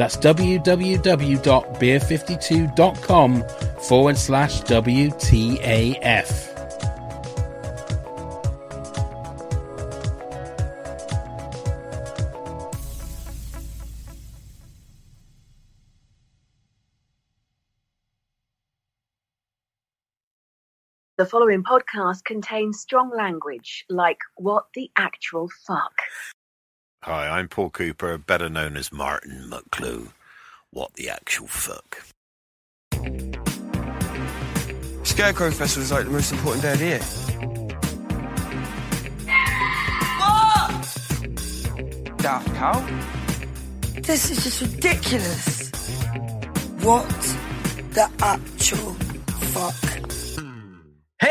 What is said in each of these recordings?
That's www.beer52.com forward slash WTAF. The following podcast contains strong language like what the actual fuck. Hi, I'm Paul Cooper, better known as Martin Mucklowe. What the actual fuck? Scarecrow Festival is like the most important day of the year. Daft Cow? This is just ridiculous. What the actual fuck?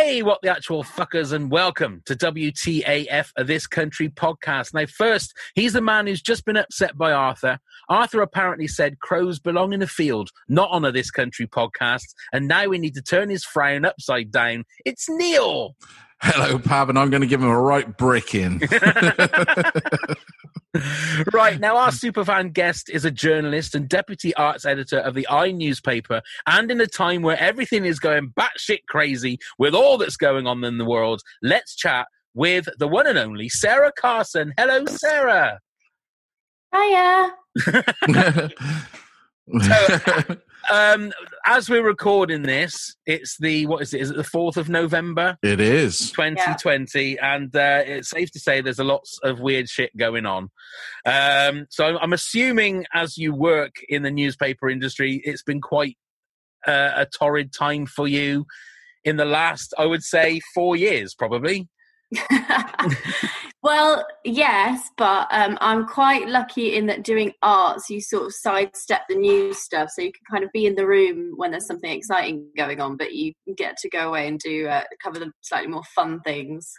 Hey, what the actual fuckers, and welcome to WTAF, a uh, This Country podcast. Now, first, he's the man who's just been upset by Arthur. Arthur apparently said crows belong in a field, not on a This Country podcast, and now we need to turn his frown upside down. It's Neil. Hello, Pab, and I'm going to give him a right brick in. right now, our superfan guest is a journalist and deputy arts editor of the I newspaper. And in a time where everything is going batshit crazy with all that's going on in the world, let's chat with the one and only Sarah Carson. Hello, Sarah. Hiya. So, um, as we're recording this, it's the what is it? Is it the fourth of November? it is. 2020 and uh, it's safe to say there's a lots of weird shit going on um, so I'm, I'm assuming as you work in the newspaper industry it's been quite uh, a torrid time for you in the last i would say four years probably well, yes, but um, I'm quite lucky in that doing arts, you sort of sidestep the news stuff, so you can kind of be in the room when there's something exciting going on, but you get to go away and do uh, cover the slightly more fun things.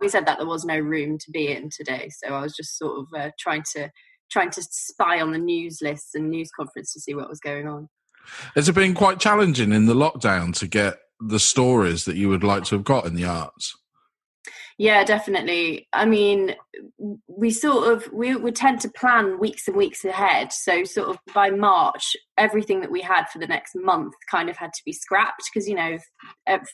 We said that there was no room to be in today, so I was just sort of uh, trying to trying to spy on the news lists and news conference to see what was going on. Has it been quite challenging in the lockdown to get the stories that you would like to have got in the arts? Yeah, definitely. I mean, we sort of we would tend to plan weeks and weeks ahead. So sort of by March, everything that we had for the next month kind of had to be scrapped because you know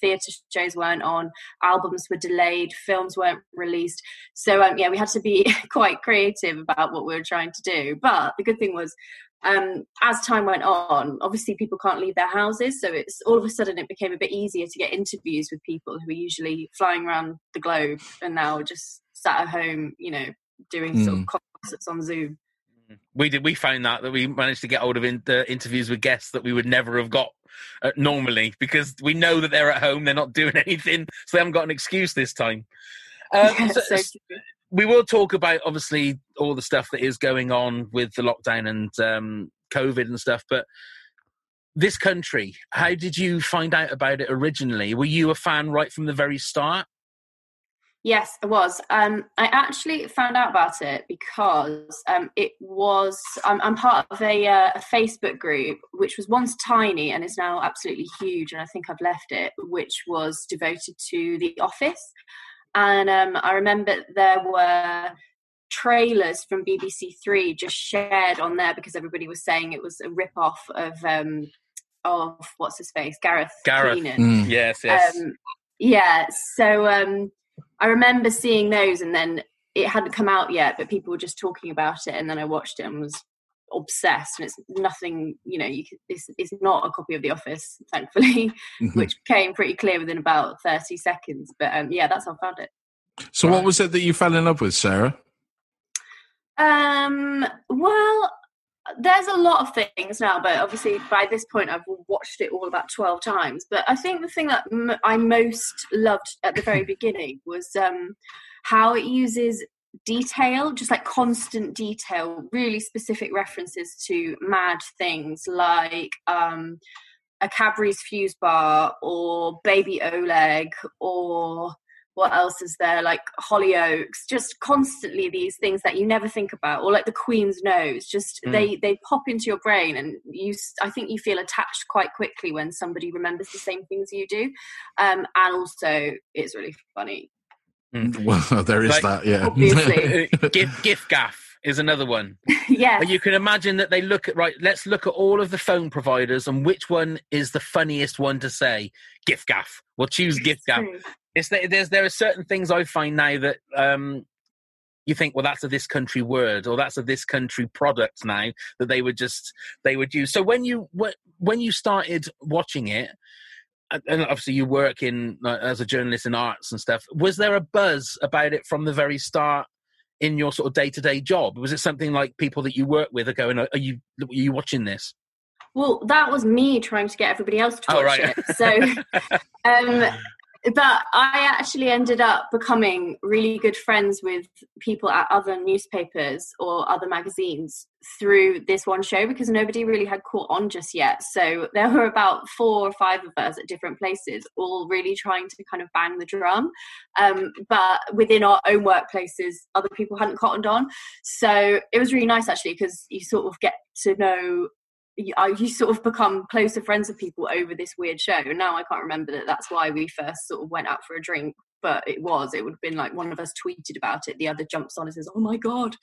theatre shows weren't on, albums were delayed, films weren't released. So um, yeah, we had to be quite creative about what we were trying to do. But the good thing was um, as time went on, obviously people can't leave their houses, so it's all of a sudden it became a bit easier to get interviews with people who are usually flying around the globe and now just sat at home, you know, doing mm. sort of concerts on Zoom. We did. We found that that we managed to get hold of in, the interviews with guests that we would never have got uh, normally because we know that they're at home, they're not doing anything, so they haven't got an excuse this time. Um, Yeah, so- so. We will talk about obviously all the stuff that is going on with the lockdown and um, COVID and stuff, but this country, how did you find out about it originally? Were you a fan right from the very start? Yes, I was. Um, I actually found out about it because um, it was. I'm, I'm part of a, uh, a Facebook group which was once tiny and is now absolutely huge, and I think I've left it, which was devoted to The Office. And um, I remember there were trailers from BBC Three just shared on there because everybody was saying it was a rip off of um, of what's his face, Gareth. Gareth. Mm. Yes, yes. Um, yeah, so um, I remember seeing those, and then it hadn't come out yet, but people were just talking about it, and then I watched it and was obsessed, and it's nothing. You know, you can, it's it's not a copy of The Office, thankfully, Mhm. which became pretty clear within about thirty seconds. But um, yeah, that's how I found it. So, what was it that you fell in love with, Sarah? Um, well, there's a lot of things now, but obviously by this point I've watched it all about 12 times. But I think the thing that m- I most loved at the very beginning was um, how it uses detail, just like constant detail, really specific references to mad things like um, a Cadbury's fuse bar or baby Oleg or what else is there like hollyoaks just constantly these things that you never think about or like the queen's nose just Mm. they they pop into your brain and you I think you feel attached quite quickly when somebody remembers the same things you do um and also it's really funny Well, there is Like, that, yeah. obviously. Uh, Gif, giffgaff is another one. yeah But you can imagine that they look at right. Let's look at all of the phone providers and which one is the funniest one to say. giffgaff. We'll choose giffgaff. It's there's there are certain things I find now that um you think well that's a this country word or that's a this country product now that they would just they would use. So when you wh- when you started watching it. And- obviously, you work in uh, as a journalist in arts and stuff. Was there a buzz about it from the very start in your sort of day to day job? Was it something like people that you work with are going, "Are you are you watching this?" Well, that was me trying to get everybody else to Oh, watch right. it. So, um, but I actually ended up becoming really good friends with people at other newspapers or other magazines through this one show because nobody really had caught on just yet. So there were about four or five of us at different places, all really trying to kind of bang the drum. Um, but within our own workplaces, other people hadn't cottoned on. So it was really nice actually because you sort of get to know you, I- you sort of become closer friends with people over this weird show. Now I can't remember that that's why we first sort of went out for a drink, but it was. It would have been like one of us tweeted about it, the other jumps on and says, "Oh my god!"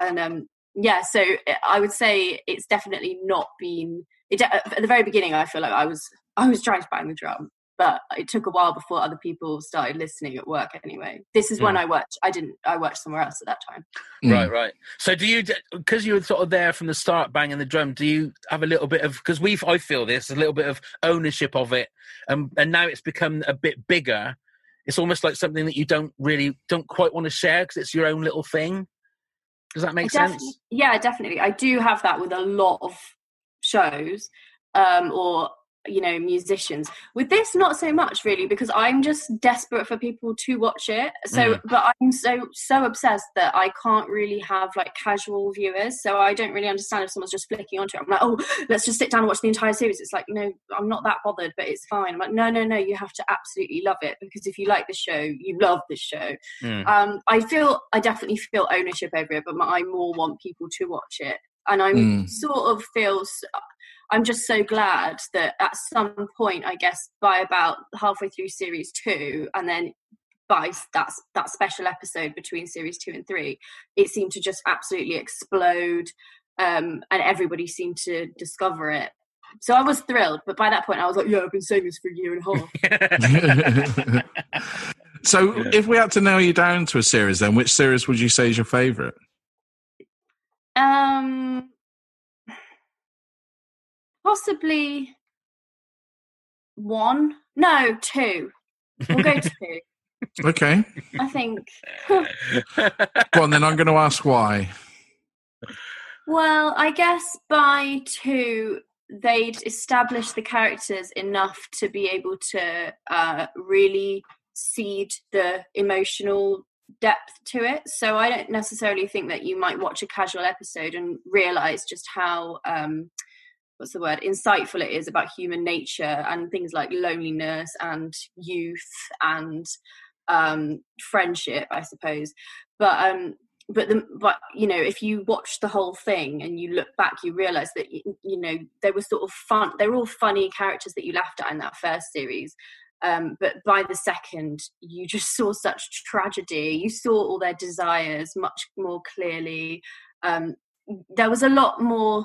And um, yeah, so I would say it's definitely not been. It at the very beginning, I feel like I was I was trying to bang the drum, but it took a while before other people started listening at work. Anyway, this is when I worked. I didn't. I worked somewhere else at that time. Mm. Right, right. So do you, because you were sort of there from the start, banging the drum? Do you have a little bit of because we've I feel this a little bit of ownership of it, and and now it's become a bit bigger. It's almost like something that you don't really don't quite want to share because it's your own little thing. Does that make I sense? Yeah, definitely. I do have that with a lot of shows um, or you know musicians. With this, not so much really, because I'm just desperate for people to watch it. So, Mm. but I'm so so obsessed that I can't really have like casual viewers. So I don't really understand if someone's just flicking onto it. I'm like, oh, let's just sit down and watch the entire series. It's like, no, I'm not that bothered, but it's fine. I'm like, no, no, no, you have to absolutely love it because if you like the show, you love the show Mm. um, I feel I definitely feel ownership over it, but I more want people to watch it, and I'm Mm. sort of feels I'm just so glad that at some point, I guess by about halfway through series two, and then by that that special episode between series two and three, it seemed to just absolutely explode, um, and everybody seemed to discover it. So I was thrilled, but by that point, I was like, "Yeah, I've been saying this for a year and a half." so, if we had to nail you down to a series, then which series would you say is your favourite? Um, possibly one. No, two. We'll go to two. Okay, I think. go on. Then I'm going to ask why. Well, I guess by two, they'd established the characters enough to be able to uh, really seed the emotional depth to it. So I don't necessarily think that you might watch a casual episode and realize just how. Um, what's the word insightful it is about human nature and things like loneliness and youth and um friendship i suppose. But um but the but you know if you watch the whole thing and you look back you realize that y- you know there was sort of fun they're all funny characters that you laughed at in that first series. Um, but by the second you just saw such tragedy. You saw all their desires much more clearly. Um, there was a lot more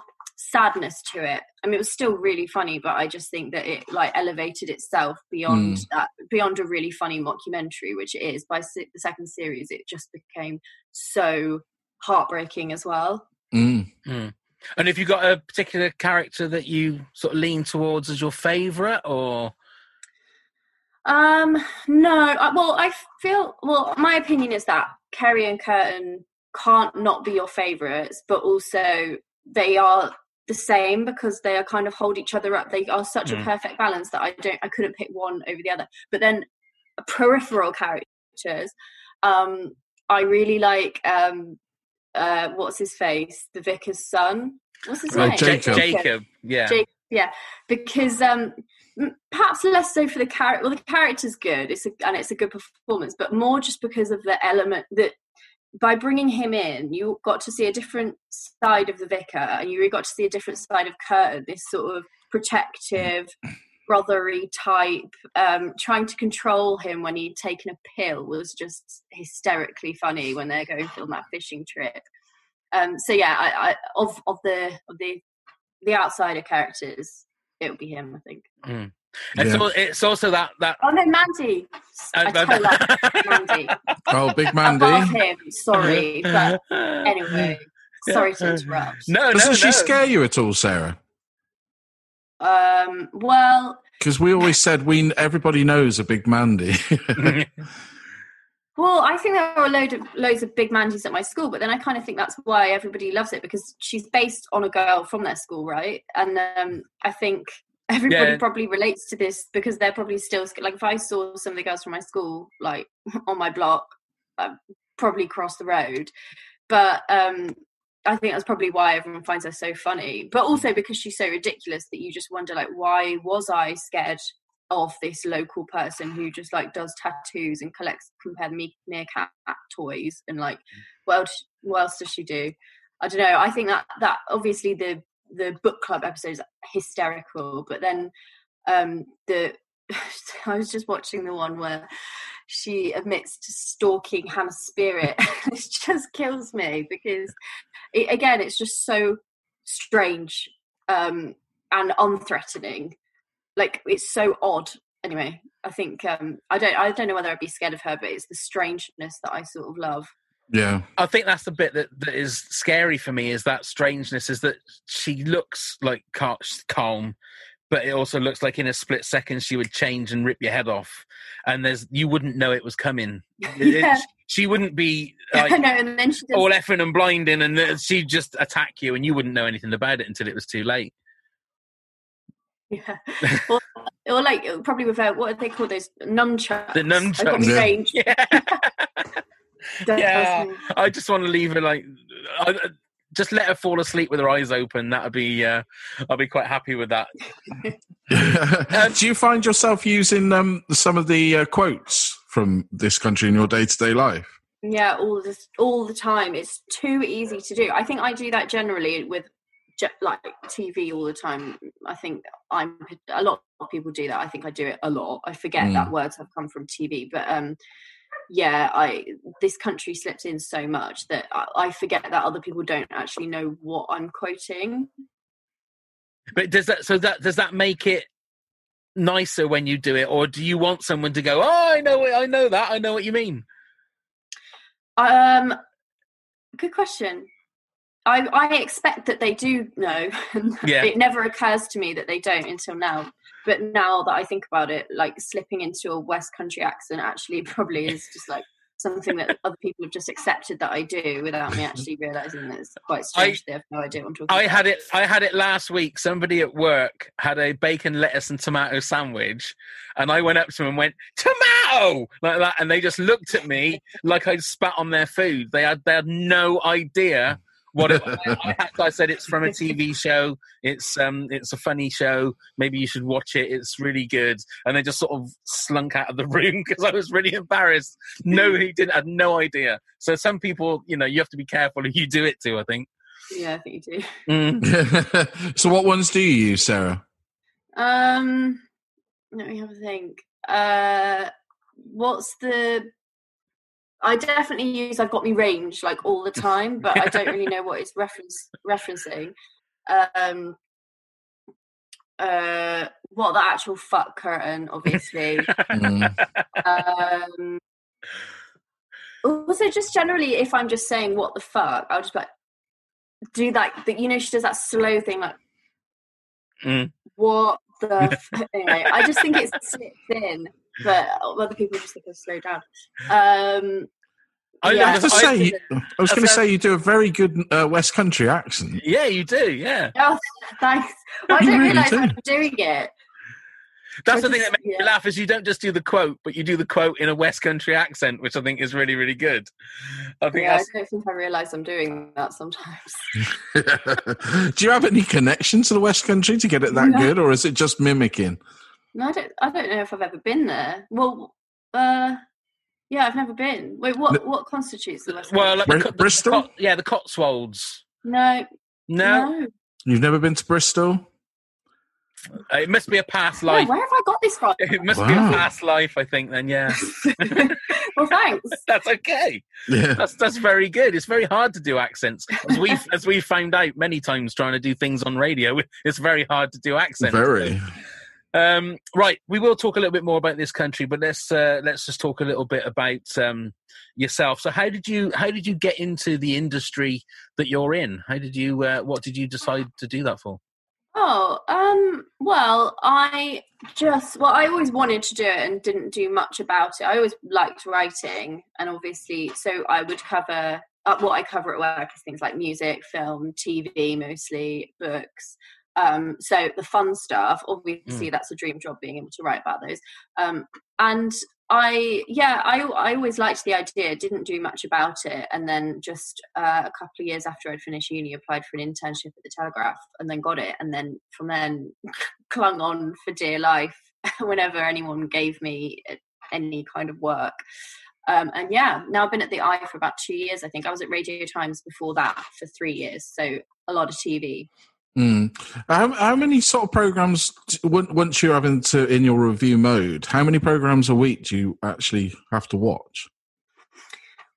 sadness to it i mean it was still really funny but i just think that it like elevated itself beyond Mm. that beyond a really funny mockumentary which it is by se- the second series it just became so heartbreaking as well Mm. And have you got a particular character that you sort of lean towards as your favourite, or Um, no. I, well, I feel. Well, my opinion is that Kerry and Kurtan can't not be your favourites, but also they are the same because they are kind of hold each other up. They are such Mm. a perfect balance that I don't. I couldn't pick one over the other. But then peripheral characters. Um, I really like. Um, uh, what's his face? The vicar's son. What's his Uh, name? Jacob. Jacob? Yeah. Jacob, yeah, because um, perhaps less so for the character. Well, the character's good, it's a, and it's a good performance, but more just because of the element that by bringing him in, you got to see a different side of the vicar, and you got to see a different side of Kurtan. This sort of protective, brothery type, um, trying to control him when he'd taken a pill was just hysterically funny when they're going on that fishing trip. Um, so yeah, I, I, of of the of the the outsider characters, it would be him, I think. It's, Yeah. al- it's also that that. Oh no, Mandy. I Uh, totally love Mandy. Oh, Big Above Mandy. him, sorry, but anyway, sorry to interrupt. No, Doesn't no, she no. scare you at all, Sarah? Um, well, Because we always said we everybody knows a Big Mandy. well, I think there are a load of loads of big Mandys at my school, but then I kind of think that's why everybody loves it because she's based on a girl from their school, right? And um, I think everybody Yeah. probably relates to this because they're probably still like if I saw some of the girls from my school like on my block, I'd probably cross the road. But um, I think that's probably why everyone finds her so funny. But also because she's so ridiculous that you just wonder like, why was I scared of this local person who just like does tattoos and collects compared me meerkat toys and like what else, what else does she do? I don't know. I think that that obviously the the book club episode is hysterical, but then um the I was just watching the one where she admits to stalking Hannah Spearritt. it just kills me because it, again, it's just so strange um, and unthreatening. Like it's so odd. Anyway, I think um, I don't. I don't know whether I'd be scared of her, but it's the strangeness that I sort of love. Yeah. I think that's the bit that, that is scary for me is that strangeness is that she looks like calm, but it also looks like in a split second she would change and rip your head off, and there's you wouldn't know it was coming. It- it- she wouldn't be like know, and then she all effing and blinding, and she'd just attack you, and you wouldn't know anything about it until it was too late. yeah. or, or like probably with her, what are they called? Those nunchucks. The They've nunchucks. Yeah. range. Yeah, That Yeah. I just want to leave her like. I, I- just let her fall asleep with her eyes open. That'd be. Uh, I'll be quite happy with that. Do you find yourself using um, some of the uh, quotes from this country in your day to day life? Yeah, all the all the time. It's too easy to do. I think I do that generally with je- like TV all the time. I think I'm a lot of people do that. I think I do it a lot. I forget Mm. that words have come from TV, but um, yeah, I this country slips in so much that I, I forget that other people don't actually know what I'm quoting. But does that so that does that make it nicer when you do it, or do you want someone to go, "Oh, I know I know that, I know what you mean"? Um, good question. I I expect that they do know. Yeah. it never occurs to me that they don't until now. But now that I think about it, like slipping into a West Country accent actually probably is just like something that other people have just accepted that I do without me actually realizing that it's quite strange. they have no idea what I'm talking I about. had it. I had it last week. Somebody at work had a bacon, lettuce, and tomato sandwich, and I went up to them and went tomato like that, and they just looked at me like I'd spat on their food. They had they had no idea what it. I, I, I said it's from a TV show. It's um it's a funny show. Maybe you should watch it. It's really good. And they just sort of slunk out of the room because I was really embarrassed. No, he didn't. Had no idea. So some people, you know, you have to be careful who you do it to. I think. Yeah, I think you do. Mm. so, what ones do you use, Sarah? Um, let me have a think. Uh, what's the? I definitely use "I've got me range" like all the time, but I don't really know what it's reference referencing. Um, uh, what the actual fuck Kurtan, obviously. Mm. um, also, just generally, if I'm just saying "what the fuck," I'll just be like, do that. But you know, she does that slow thing, like Mm. what the. F-? anyway, I just think it's slips in, but other people just think it's slow down. Um, I Yeah. I have to I- say, I was going to say you do a very good uh, West Country accent. yeah, you do. Yeah, oh, thanks. Well, I You don't really realise do. I'm doing it. that's I the thing that makes me laugh is you don't just do the quote, but you do the quote in a West Country accent, which I think is really, really good. I think Yeah, I don't think I realise I'm doing that sometimes. do you have any connection to the West Country to get it that No. good, or is it just mimicking? No, I don't. I don't know if I've ever been there. Well, uh, yeah, I've never been. Wait, what? What constitutes the West? well, like the, Bri- Co- the Bristol? Cot- yeah, the Cotswolds. no, No, no. You've never been to Bristol? Uh, it must be a past No, life. where have I got this from? It must be a Wow. past life, I think. Then, yeah, well, thanks. that's okay. Yeah. That's that's very good. It's very hard to do accents, as we as we found out many times trying to do things on radio. It's very hard to do accents. Very. Um, right, we will talk a little bit more about this country, but let's uh, let's just talk a little bit about um, yourself. So, how did you how did you get into the industry that you're in? How did you uh, what did you decide to do that for? Oh, um, well, I just well, I always wanted to do it and didn't do much about it. I always liked writing, and obviously, so I would cover uh, what I cover at work is things like music, film, TV, mostly books. Um, so the fun stuff, obviously, that's a dream job being able to write about those. Um, and I, yeah, I, I always liked the idea, didn't do much about it, and then just uh, a couple of years after I'd finished uni, applied for an internship at the Telegraph, and then got it, and then from then clung on for dear life whenever anyone gave me uh, any kind of work. Um, and yeah, now I've been at the Eye for about two years. I think I was at Radio Times before that for three years, so a lot of TV. Mm. How, how many sort of programs once you're having to in your review mode? How many programs a week do you actually have to watch?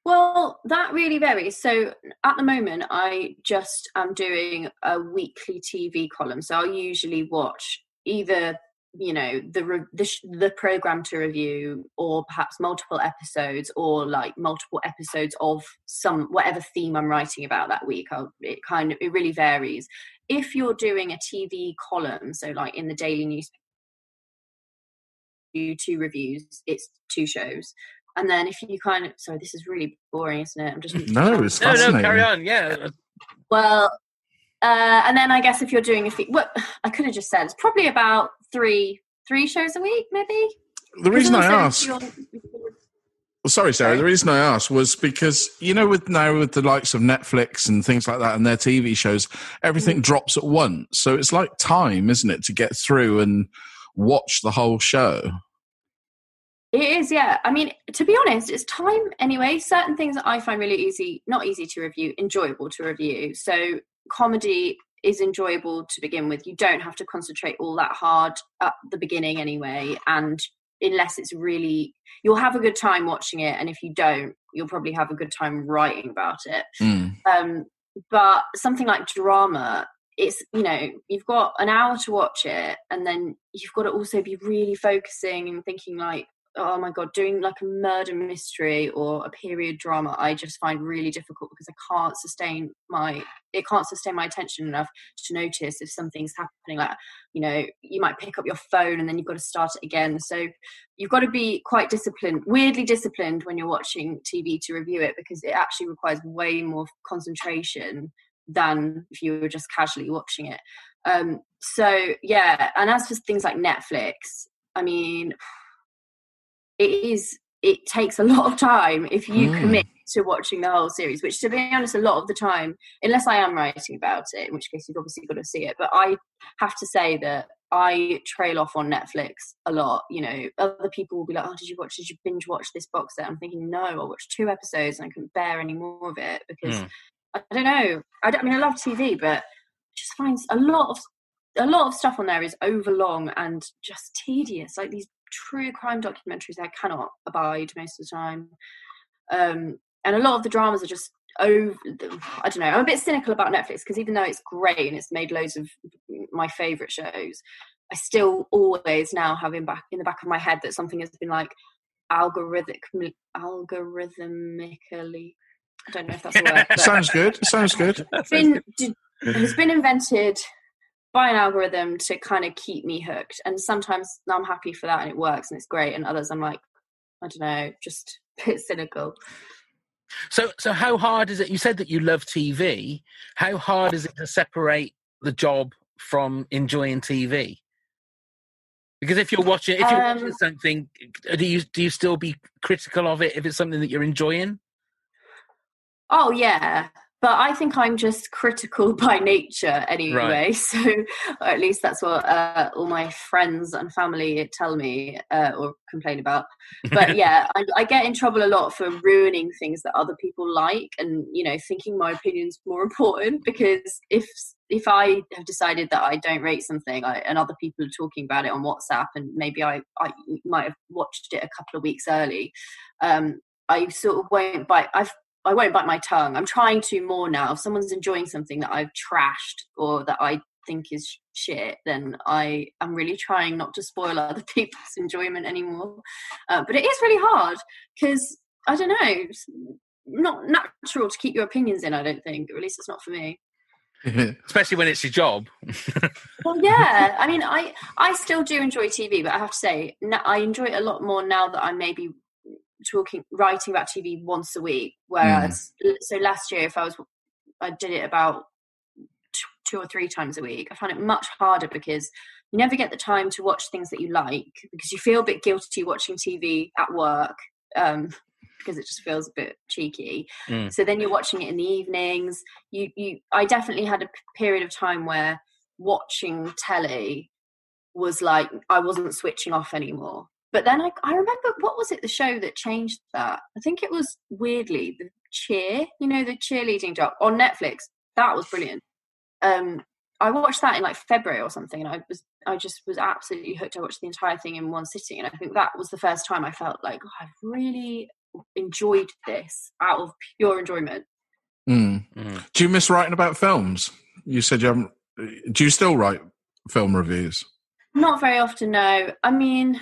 Well, that really varies. So at the moment, I just am doing a weekly TV column. So I'll usually watch either you know the re- the, sh- the program to review or perhaps multiple episodes or like multiple episodes of some whatever theme i'm writing about that week I'll, it kind of it really varies if you're doing a tv column so like in the daily news do two reviews it's two shows and then if you kind of sorry this is really boring isn't it i'm just No, it's No, no, carry on. Yeah, well, uh, and then I guess if you're doing a fe- well, I could have just said it's probably about three three shows a week, maybe. The reason I Because also asked, if you're- well, sorry, Sarah. The reason I asked was because you know, with now with the likes of Netflix and things like that, and their TV shows, everything Mm. drops at once. So it's like time, isn't it, to get through and watch the whole show? It is, yeah. I mean, to be honest, it's time anyway. Certain things that I find really easy, not easy to review, enjoyable to review. So, comedy is enjoyable to begin with. You don't have to concentrate all that hard at the beginning anyway. And unless it's really, you'll have a good time watching it. And if you don't, you'll probably have a good time writing about it. Mm. um, but something like drama it's you know you've got an hour to watch it and then you've got to also be really focusing and thinking like oh my god doing like a murder mystery or a period drama i just find really difficult because i can't sustain my it can't sustain my attention enough to notice if something's happening. Like you know you might pick up your phone and then you've got to start it again. So you've got to be quite disciplined weirdly disciplined when you're watching tv to review it because it actually requires way more concentration than if you were just casually watching it. Um so yeah and as for things like netflix i mean it is it takes a lot of time if you Mm. commit to watching the whole series which to be honest a lot of the time unless i am writing about it in which case you've obviously got to see it but i have to say that I trail off on Netflix a lot. You know, other people will be like, "Oh, did you watch? Did you binge watch this box set?" I'm thinking, no, I watched two episodes and I couldn't bear any more of it because Mm. I, don't know. I, don't, I mean, I love TV, but I just find a lot of a lot of stuff on there is overlong and just tedious. Like these true crime documentaries, I cannot abide most of the time. Um, and a lot of the dramas are just over. I don't know. I'm a bit cynical about Netflix because even though it's great and it's made loads of my favorite shows, I still always now have in back in the back of my head that something has been like algorithmic algorithmically I don't know if that's a word. Sounds good. Sounds good. it's been has been invented by an algorithm to kind of keep me hooked and sometimes i'm happy for that and it works and it's great and others i'm like i don't know just a bit cynical So, so how hard is it? You said that you love TV. How hard is it to separate the job from enjoying TV? Because if you're watching, if you're watching Um, something, do you do you still be critical of it if it's something that you're enjoying? oh yeah but i think i'm just critical by nature anyway so or at least that's what uh, all my friends and family tell me uh, or complain about. But yeah I, I get in trouble a lot for ruining things that other people like and you know thinking my opinion's more important because if if i have decided that i don't rate something I, and other people are talking about it on whatsapp and maybe i i might have watched it a couple of weeks early um i sort of won't bite i've I won't bite my tongue. I'm trying to more now. If someone's enjoying something that I've trashed or that I think is shit, then I am really trying not to spoil other people's enjoyment anymore. Uh, but it is really hard because I don't know, it's not natural to keep your opinions in. I don't think, or at least it's not for me. Especially when it's your job. Well, yeah. I mean, I I still do enjoy TV, but I have to say, I enjoy it a lot more now that I'm maybe talking writing about TV once a week. Whereas, so last year, if I was, I did it about two or three times a week. I found it much harder because you never get the time to watch things that you like because you feel a bit guilty watching TV at work. Um, because it just feels a bit cheeky. Mm. So then you're watching it in the evenings. You, you. I definitely had a period of time where watching telly was like I wasn't switching off anymore. But then I, I remember what was it the show that changed that? I think it was weirdly the cheer, you know, the cheerleading job on Netflix. That was brilliant. Um, I watched that in like February or something, and I was I just was absolutely hooked. I watched the entire thing in one sitting, and I think that was the first time I felt like oh, I've really enjoyed this out of pure enjoyment. Mm. Mm. Do you miss writing about films? You said you haven't. Do you still write film reviews? Not very often, no. I mean,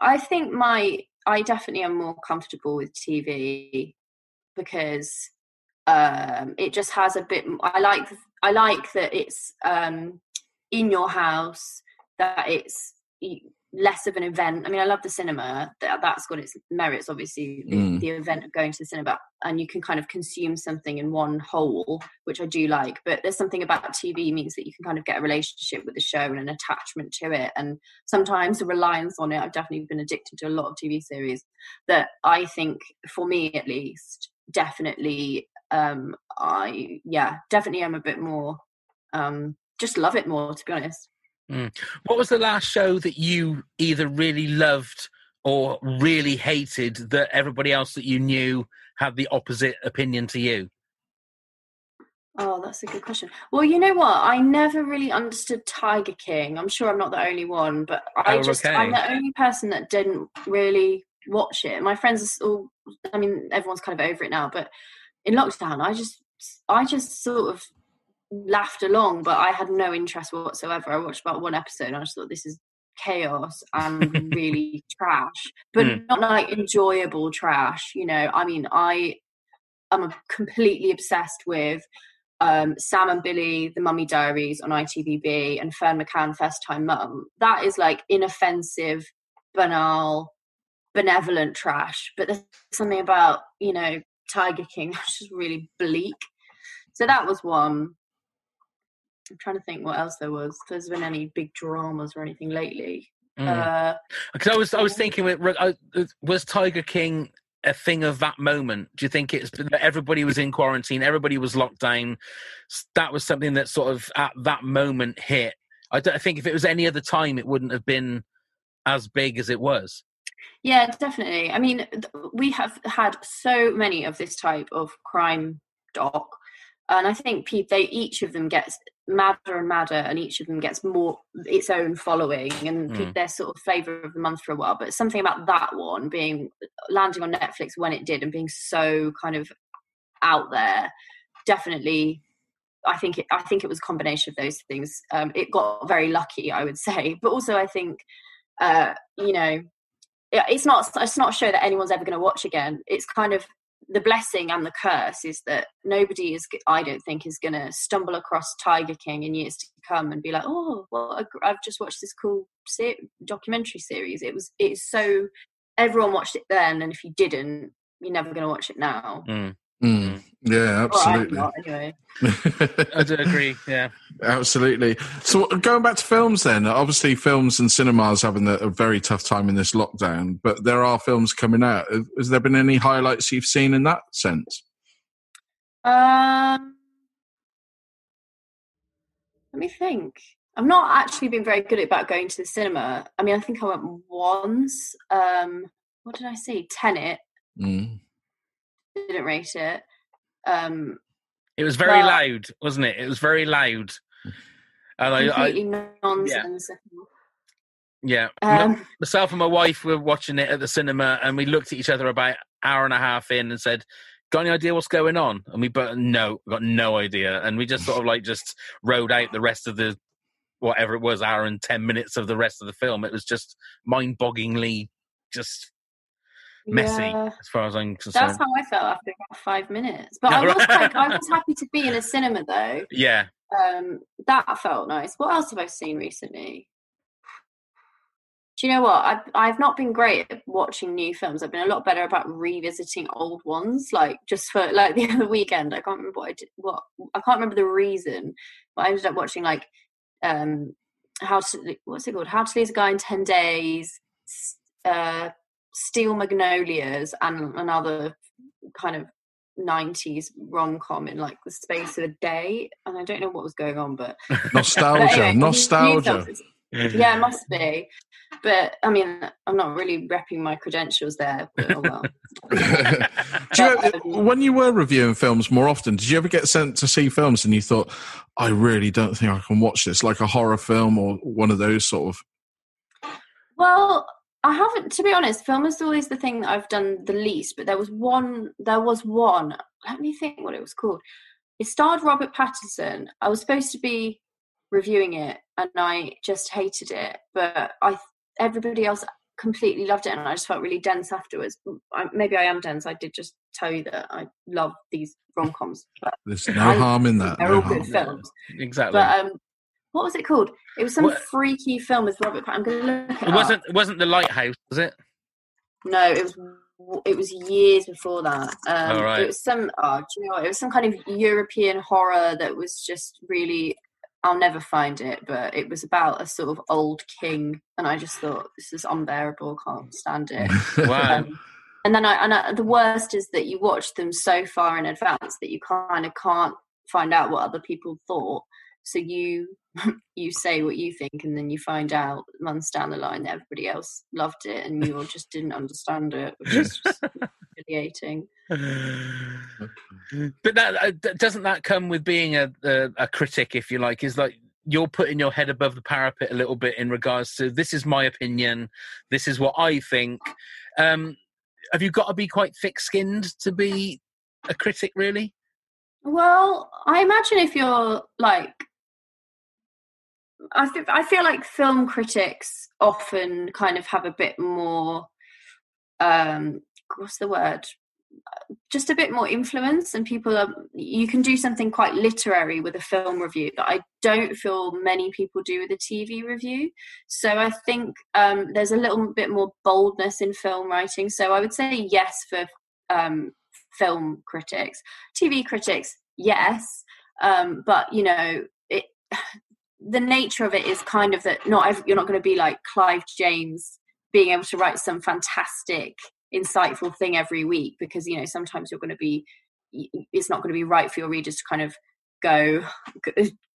I think my I definitely am more comfortable with TV because um, it just has a bit. I like I like that it's um, in your house, that it's less of an event. I mean, I love the cinema. That that's got its merits, obviously. The, Mm. the event of going to the cinema, and you can kind of consume something in one whole, which I do like. But there's something about TV means that you can kind of get a relationship with the show and an attachment to it, and sometimes a reliance on it. I've definitely been addicted to a lot of TV series that I think, for me at least, definitely, um, I yeah, definitely, am a bit more. Um, just love it more, to be honest. Mm. What was the last show that you either really loved or really hated that everybody else that you knew had the opposite opinion to you? Oh, that's a good question. Well, you know what? I never really understood Tiger King. I'm sure I'm not the only one, but I Oh, just okay. I'm the only person that didn't really watch it. My friends are all I mean, everyone's kind of over it now, but in lockdown I just I just sort of laughed along, but I had no interest whatsoever. I watched about one episode and I just thought this is chaos and really trash. But Mm. not like enjoyable trash, you know. I mean, I am completely obsessed with um, Sam and Billie, The Mummy Diaries on ITVBe, and Ferne McCann, First Time Mum. That is like inoffensive, banal, benevolent trash. But there's something about, you know, Tiger King that's just really bleak. So that was one. I'm trying to think what else there was. If there's been any big dramas or anything lately. Mm. Uh, Because I was, I was thinking, with- uh, was Tiger King a thing of that moment? Do you think it's that everybody was in quarantine, everybody was locked down? That was something that sort of at that moment hit. I don't I think if it was any other time, it wouldn't have been as big as it was. Yeah, definitely. I mean, th- we have had so many of this type of crime doc, and I think pe- they each of them gets madder and madder, and each of them gets more its own following, and Mm. their sort of flavor of the month for a while. But something about that one being landing on Netflix when it did, and being so kind of out there, definitely. I think it. I think it was a combination of those things. Um, it got very lucky, I would say, but also I think, uh, you know, it's not it's not a show that anyone's ever going to watch again. It's kind of the blessing and the curse is that nobody is i don't think is going to stumble across tiger king in years to come and be like oh well i've just watched this cool documentary series it was it's so everyone watched it then and if you didn't you're never going to watch it now Mm. Mm. Yeah, Or I'm absolutely. not, anyway I do agree. Yeah. Absolutely. So going back to films then, obviously films and cinemas having a, a very tough time in this lockdown, but there are films coming out. Has there been any highlights you've seen in that sense? Um, let me think. I've not actually been very good about going to the cinema. I mean, I think I went once. Um, what did I see? Tenet. Mm. Didn't rate it. Um, It was very loud, wasn't it? It was very loud. And I, I nonsense. yeah, M- Um, myself and my wife were watching it at the cinema, and we looked at each other about hour and a half in and said, "Got any idea what's going on?" And we, but no, got no idea, and we just sort of like just rode out the rest of the whatever it was, hour and ten minutes of the rest of the film. It was just mind-bogglingly just messy, yeah. as far as I'm concerned. That's how I felt after about five minutes. But No, I was right. quite, I was happy to be in a cinema though. yeah, Um, that felt nice. What else have I seen recently? Do you know what? I've I've not been great at watching new films. I've been a lot better about revisiting old ones. Like just for like the other weekend, I can't remember what I did. What I can't remember the reason, but I ended up watching like um how to what's it called? How to lose a guy in ten days. Uh, Steel Magnolias and another kind of 90s rom-com in like the space of a day and i don't know what was going on but Nostalgia, but anyway, nostalgia. yeah it must be but i mean i'm not really repping my credentials there but oh well Do you ever- um, when you were reviewing films more often, did you ever get sent to see films and you thought, I really don't think I can watch this, like a horror film or one of those sort of? well i haven't to be honest film is always the thing that i've done the least but there was one there was one let me think what it was called it starred robert pattinson i was supposed to be reviewing it and i just hated it but i everybody else completely loved it and i just felt really dense afterwards I, maybe i am dense i did just tell you that i love these rom-coms There's no I- harm in that. they're no all harm. good films exactly. but um what was it called it was some What- freaky film with robert Pattinson. i'm gonna look it it wasn't it wasn't the lighthouse, was it? No, it was it was years before that. Um, All right. It was some oh, do you know what? It was some kind of European horror that was just really. I'll never find it, but it was about a sort of old king, and I just thought this is unbearable. Can't stand it. Wow. Um, and then I, and I, the worst is that you watch them so far in advance that you kind of can't find out what other people thought. So you you say what you think, and then you find out months down the line that everybody else loved it, and you all just didn't understand it, which is just humiliating. but that uh, doesn't that come with being a, a a critic, if you like, is like you're putting your head above the parapet a little bit in regards to this is my opinion, this is what I think. Um, have you got to be quite thick-skinned to be a critic, really? Well, I imagine if you're like, I feel, I feel like film critics often kind of have a bit more, um, what's the word? Just a bit more influence, and people are. You can do something quite literary with a film review that I don't feel many people do with a TV review. So I think um, there's a little bit more boldness in film writing. So I would say yes for um, film critics. TV critics, yes, um, but you know, it, the nature of it is kind of that not ev- you're not going to be like Clive James being able to write some fantastic, insightful thing every week because you know sometimes you're going to be it's not going to be right for your readers to kind of go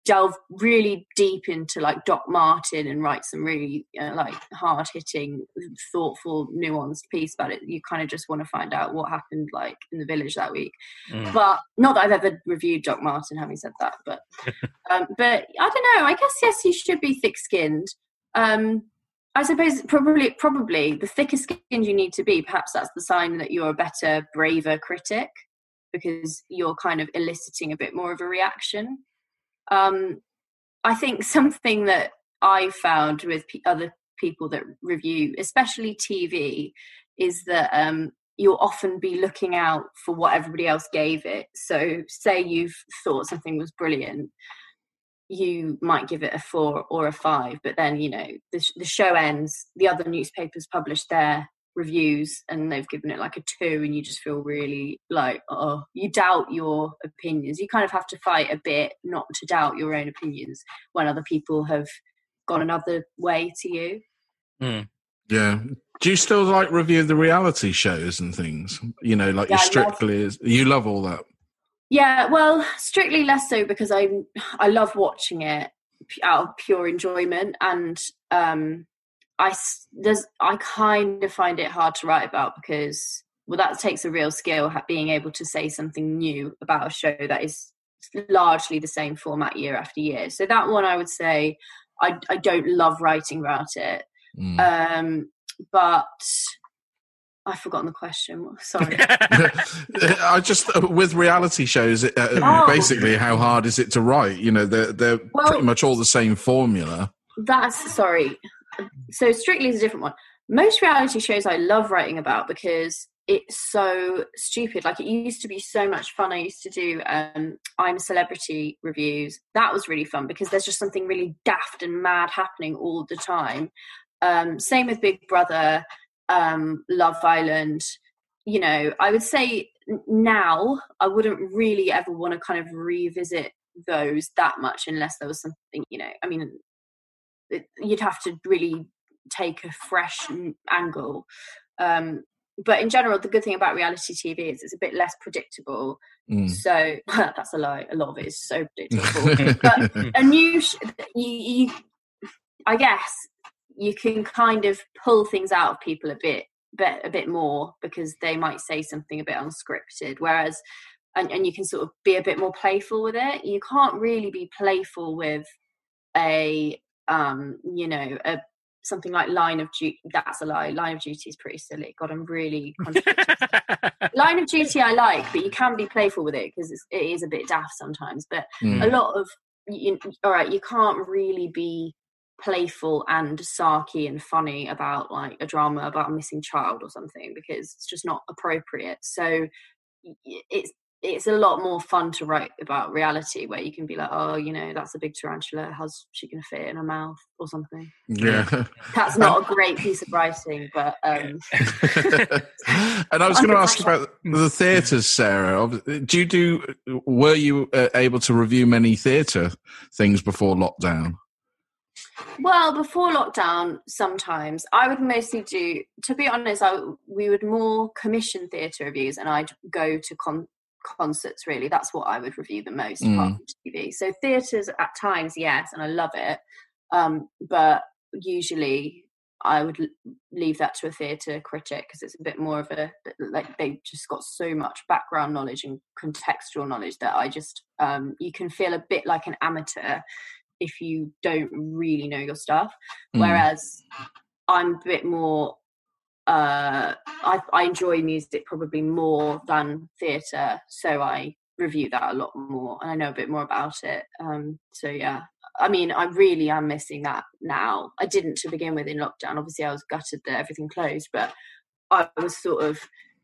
delve really deep into like Doc Martin and write some really uh, like hard hitting, thoughtful, nuanced piece about it. You kind of just want to find out what happened like in the village that week. Mm. But not that I've ever reviewed Doc Martin, having said that. But um, but I don't know. I guess yes, you should be thick skinned. Um, I suppose probably probably the thicker skinned you need to be. Perhaps that's the sign that you're a better, braver critic because you're kind of eliciting a bit more of a reaction. Um, I think something that I found with p- other people that review, especially TV, is that um, you'll often be looking out for what everybody else gave it. So, say you've thought something was brilliant, you might give it a four or a five, but then you know the, the show ends. The other newspapers publish their reviews and they've given it like a two, and you just feel really like oh, you doubt your opinions. You kind of have to fight a bit not to doubt your own opinions when other people have gone another way to you. Mm. Yeah. Do you still like review the reality shows and things? You know, like Yeah, your I love- Strictly is. You love all that. Yeah, well, strictly less so because I I love watching it out of pure enjoyment, and um, I there's I kind of find it hard to write about because well, that takes a real skill being able to say something new about a show that is largely the same format year after year. So that one, I would say, I I don't love writing about it, Mm. um, but I've forgotten the question. Sorry. I just uh, with reality shows, uh, Oh. basically, how hard is it to write? You know, they're they're Well- pretty much all the same formula. That's sorry. So Strictly is a different one. Most reality shows I love writing about because it's so stupid. Like it used to be so much fun. I used to do um I'm a celebrity reviews. That was really fun because there's just something really daft and mad happening all the time. Um same with Big Brother, um, Love Island. You know, I would say now I wouldn't really ever want to kind of revisit those that much unless there was something, you know, I mean, it, you'd have to really take a fresh angle. Um, but in general, the good thing about reality TV is it's a bit less predictable. Mm. So that's a lie. A lot of it is so predictable. but a new, sh- you, you, I guess, you can kind of pull things out of people a bit, bit, a bit more because they might say something a bit unscripted. Whereas, and, and you can sort of be a bit more playful with it. You can't really be playful with a um you know a something like line of duty that's a lie line of duty is pretty silly god i'm really line of duty i like but you can be playful with it because it is a bit daft sometimes but Mm. a lot of you, all right you can't really be playful and sarky and funny about like a drama about a missing child or something because it's just not appropriate so it's it's a lot more fun to write about reality where you can be like oh you know that's a big tarantula how's she gonna fit in her mouth or something Yeah. that's not a great piece of writing but um and I was going to ask about the theatres, Sarah. Do you do? Were you uh, able to review many theatre things before lockdown? Well, before lockdown, sometimes I would mostly do. To be honest, I we would more commission theatre reviews, and I'd go to con- concerts. Really, that's what I would review the most apart Mm. from TV. So theatres at times, yes, and I love it. Um, but usually, I would leave that to a theatre critic because it's a bit more of a like they've just got so much background knowledge and contextual knowledge that I just um, you can feel a bit like an amateur if you don't really know your stuff. Mm. Whereas I'm a bit more. Uh, I, I enjoy music probably more than theatre, so I review that a lot more, and I know a bit more about it. Um, so yeah, I mean, I really am missing that now. I didn't to begin with in lockdown. Obviously, I was gutted that everything closed, but I was sort of.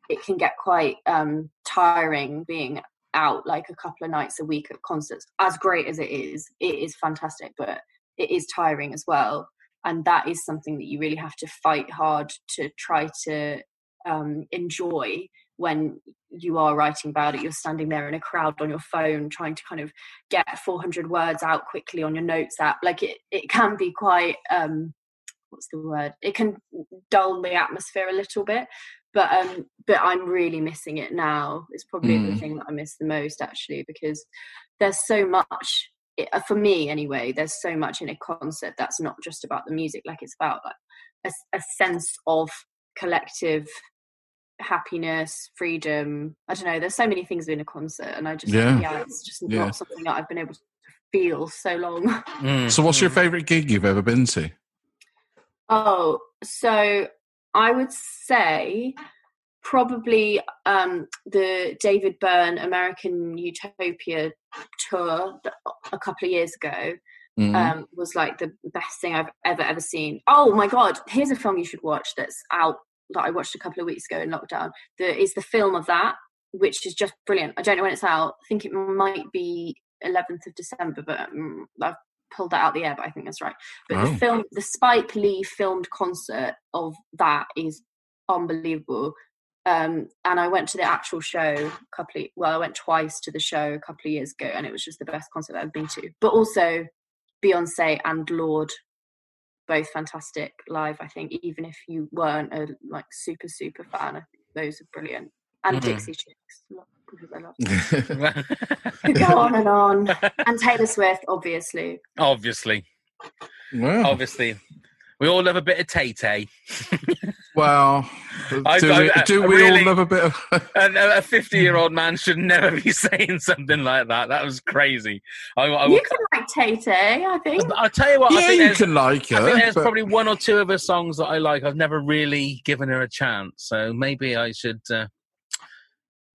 It can get quite um, tiring being out like a couple of nights a week at concerts. As great as it is, it is fantastic, but it is tiring as well. And that is something that you really have to fight hard to try to um, enjoy when you are writing about it. You're standing there in a crowd on your phone trying to kind of get 400 words out quickly on your notes app. Like it, it can be quite, um, what's the word? It can dull the atmosphere a little bit. But um, but I'm really missing it now. It's probably the Mm. thing that I miss the most actually because there's so much it, uh, for me anyway. There's so much in a concert that's not just about the music. Like it's about like a, s- a sense of collective happiness, freedom. I don't know. There's so many things in a concert, and I just Yeah. yeah, it's just Yeah. not something that I've been able to feel so long. Mm, So, what's your mm. favourite gig you've ever been to? Oh, so I would say probably um, the David Byrne American Utopia tour a couple of years ago Mm. um, was like the best thing I've ever ever seen. Oh my god! Here's a film you should watch that's out that I watched a couple of weeks ago in lockdown. The is the film of that, which is just brilliant. I don't know when it's out. I think it might be 11th of December, but um, I've pulled that out the air. But I think that's right. But Oh. the film, the Spike Lee filmed concert of that is unbelievable. Um, and I went to the actual show a couple of, well, I went twice to the show a couple of years ago, and it was just the best concert I've been to. But also Beyonce and Lorde, both fantastic live. I think even if you weren't a like super super fan, I think those are brilliant. And Mhm. Dixie Chicks because I love. Them. Go on and on. And Taylor Swift, obviously. obviously, well, obviously, we all love a bit of Tay Tay. well, do, I- we, I do we really- all love a bit of? And a 50 year old man should never be saying something like that. That was crazy. I, I, You can like Tay Tay, I think. I'll tell you what, I yeah, think you can like I think her. there's but- probably one or two of her songs that I like. I've never really given her a chance. So maybe I should. Uh,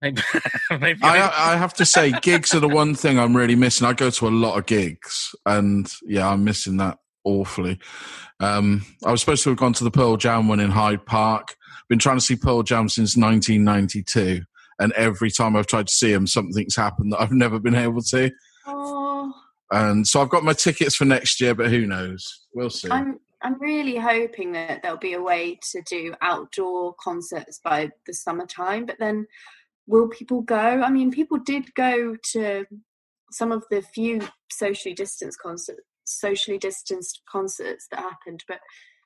maybe maybe I, I, I have to say, gigs are the one thing I'm really missing. I go to a lot of gigs, and yeah, I'm missing that awfully. Um, I was supposed to have gone to the Pearl Jam one in Hyde Park. Been trying to see Pearl Jam since 1992, and every time I've tried to see them, something's happened that I've never been able to. Oh, And so I've got my tickets for next year, but who knows? We'll see. I'm I'm really hoping that there'll be a way to do outdoor concerts by the summertime. But then, will people go? I mean, people did go to some of the few socially distanced concerts, socially distanced concerts that happened. But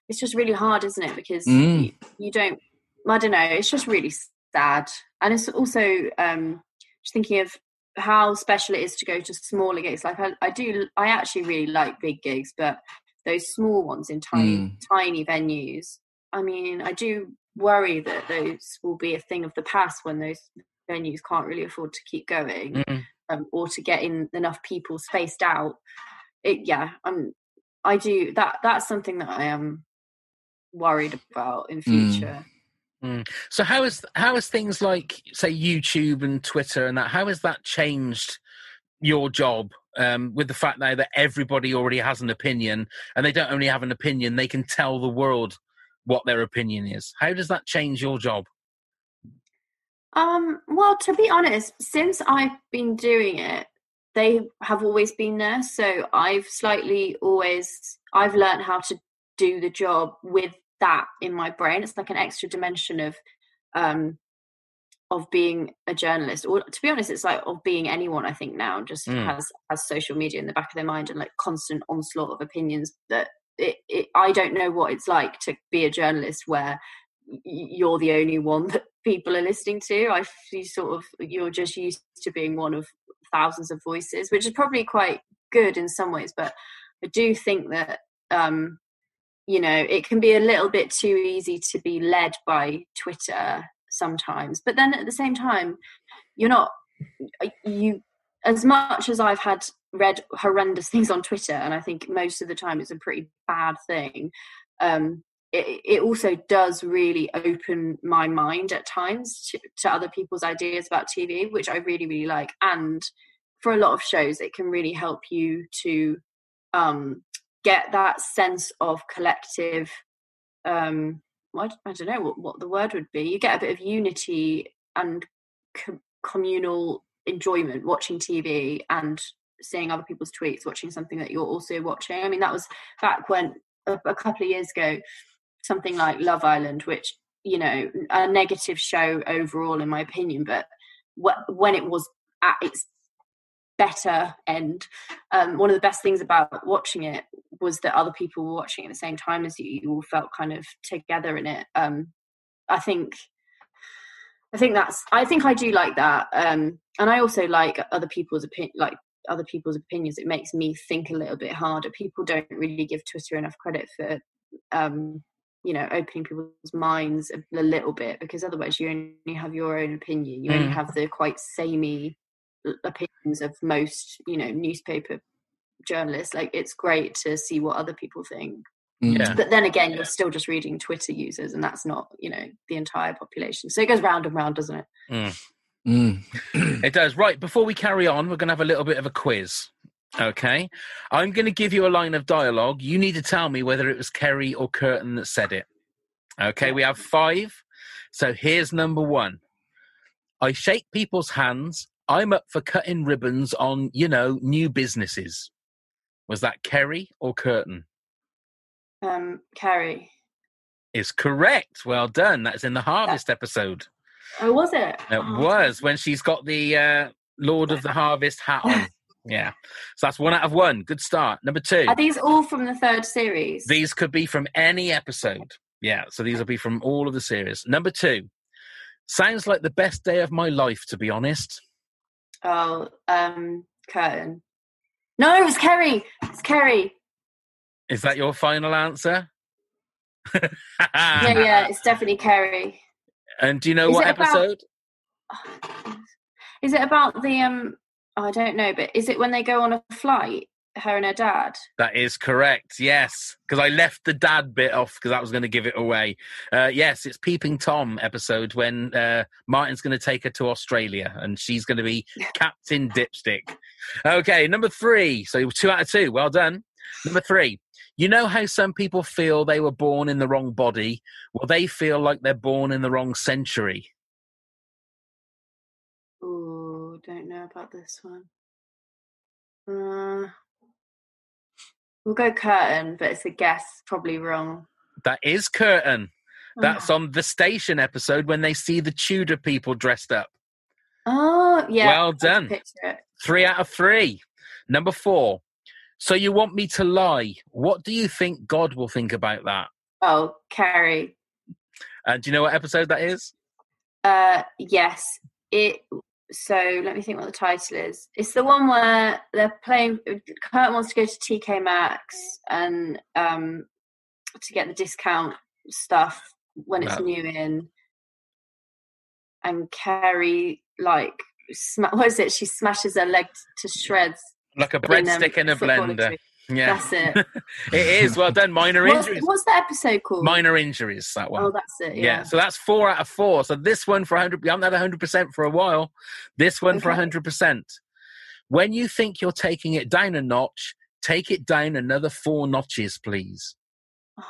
it's just really hard, isn't it? Because Mm. you, you don't. I don't know. It's just really sad, and it's also um, just thinking of how special it is to go to smaller gigs. Like I, I do, I actually really like big gigs, but those small ones in tiny, Mm. tiny venues. I mean, I do worry that those will be a thing of the past when those venues can't really afford to keep going Mm. um, or to get in enough people spaced out. It, yeah, I'm. I do that. That's something that I am worried about in Mm. future. So how is how is things like say YouTube and Twitter and that how has that changed your job um, with the fact now that everybody already has an opinion and they don't only have an opinion they can tell the world what their opinion is. How does that change your job? Um, well, to be honest, since I've been doing it, they have always been there. So I've slightly always I've learned how to do the job with that in my brain. It's like an extra dimension of um of being a journalist. Or to be honest, it's like of being anyone, I think now just Mm. has has social media in the back of their mind and like constant onslaught of opinions that it, it I don't know what it's like to be a journalist where you're the only one that people are listening to. I feel sort of you're just used to being one of thousands of voices, which is probably quite good in some ways. But I do think that um, you know it can be a little bit too easy to be led by Twitter sometimes. But then at the same time, you're not you as much as I've had read horrendous things on Twitter, and I think most of the time it's a pretty bad thing. Um, it, also does really open my mind at times to, to other people's ideas about TV, which I really, really like. And for a lot of shows, it can really help you to um, get that sense of collective. Um, I don't know what, what the word would be. You get a bit of unity and co- communal enjoyment watching TV and seeing other people's tweets, watching something that you're also watching. I mean, that was back when a, a couple of years ago, something like Love Island, which you know, a negative show overall, in my opinion, but wh- when it was at its better end, um, one of the best things about watching it was that other people were watching at the same time as you. You all felt kind of together in it. Um, I think I think that's I think I do like that. Um and I also like other people's opinion like other people's opinions. It makes me think a little bit harder. People don't really give Twitter enough credit for um you know opening people's minds a, a little bit because otherwise you only have your own opinion. You only Mm. have the quite samey opinions of most, you know, newspaper journalists. Like it's great to see what other people think Mm. Yeah. but then again you're still just reading twitter users and that's not you know the entire population so it goes round and round doesn't it Mm. It does. Right, before we carry on, we're going to have a little bit of a quiz. Okay. I'm going to give you a line of dialogue. You need to tell me whether it was Kerry or Kurtan that said it. Okay, we have five. So here's number one. I shake people's hands. I'm up for cutting ribbons on, you know, new businesses. Was that Kerry or Kurtan? Um, Kerry. Is correct. Well done. That's in the Harvest episode. Oh, was it? It Oh. was when she's got the uh, Lord of the Harvest hat on. Yeah. So that's one out of one. Good start. Number two. Are these all from the third series? These could be from any episode. Yeah, so these will be from all of the series. Number two. Sounds like the best day of my life, to be honest. Oh, um, Kurtan. No, it was Kerry. It's Kerry. Is that your final answer? yeah, yeah, it's definitely Kerry. And do you know Is what it about- episode? Is it about the um? I don't know, but is it when they go on a flight? Her and her dad. That is correct. Yes, because I left the dad bit off because that was going to give it away. Uh, yes, it's Peeping Tom episode when uh, Martin's going to take her to Australia and she's going to be Captain Dipstick. Okay, number three. So two out of two. Well done. Number three. You know how some people feel they were born in the wrong body? Well, they feel like they're born in the wrong century. Don't know about this one. Uh, we'll go Kurtan, but it's a guess, probably wrong. That is Kurtan. That's on the station episode when they see the Tudor people dressed up. Oh, yeah. Well done. Three out of three. Number four. So you want me to lie? What do you think God will think about that? Oh, Kerry. And do you know what episode that is? Uh, yes. It. So let me think what the title is. It's the one where they're playing. Kurt wants to go to TK Maxx and um to get the discount stuff when it's Wow. new in. And Kerry like sma- what is it? She smashes her leg to shreds. Like a in, um, breadstick in a blender. Yeah, That's it. it is. Well done. Minor what's, injuries. what's the episode called? Minor injuries. That one. Oh, that's it. yeah. Yeah. So that's four out of four. So this one for 100. I haven't had 100 percent for a while. This one for Okay. 100 percent. When you think you're taking it down a notch, take it down another four notches, please. Oh,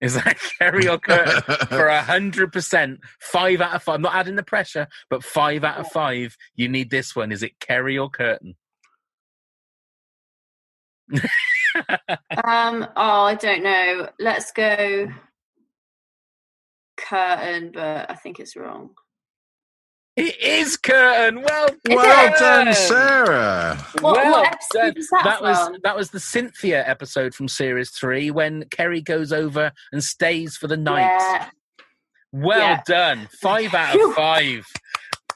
Is that Kerry or Kurtan? for a hundred percent, five out of five. I'm not adding the pressure, but five out of five. You need this one. Is it Kerry or Kurtan? Um. Oh, I don't know. Let's go Kurtan, but I think it's wrong. It is Kurtan. Well, well done. done, Sarah. What, Well what episode done. was that, That was that was the Cynthia episode from series three when Kerry goes over and stays for the night. Yeah. Well Yeah. done. Five out of five.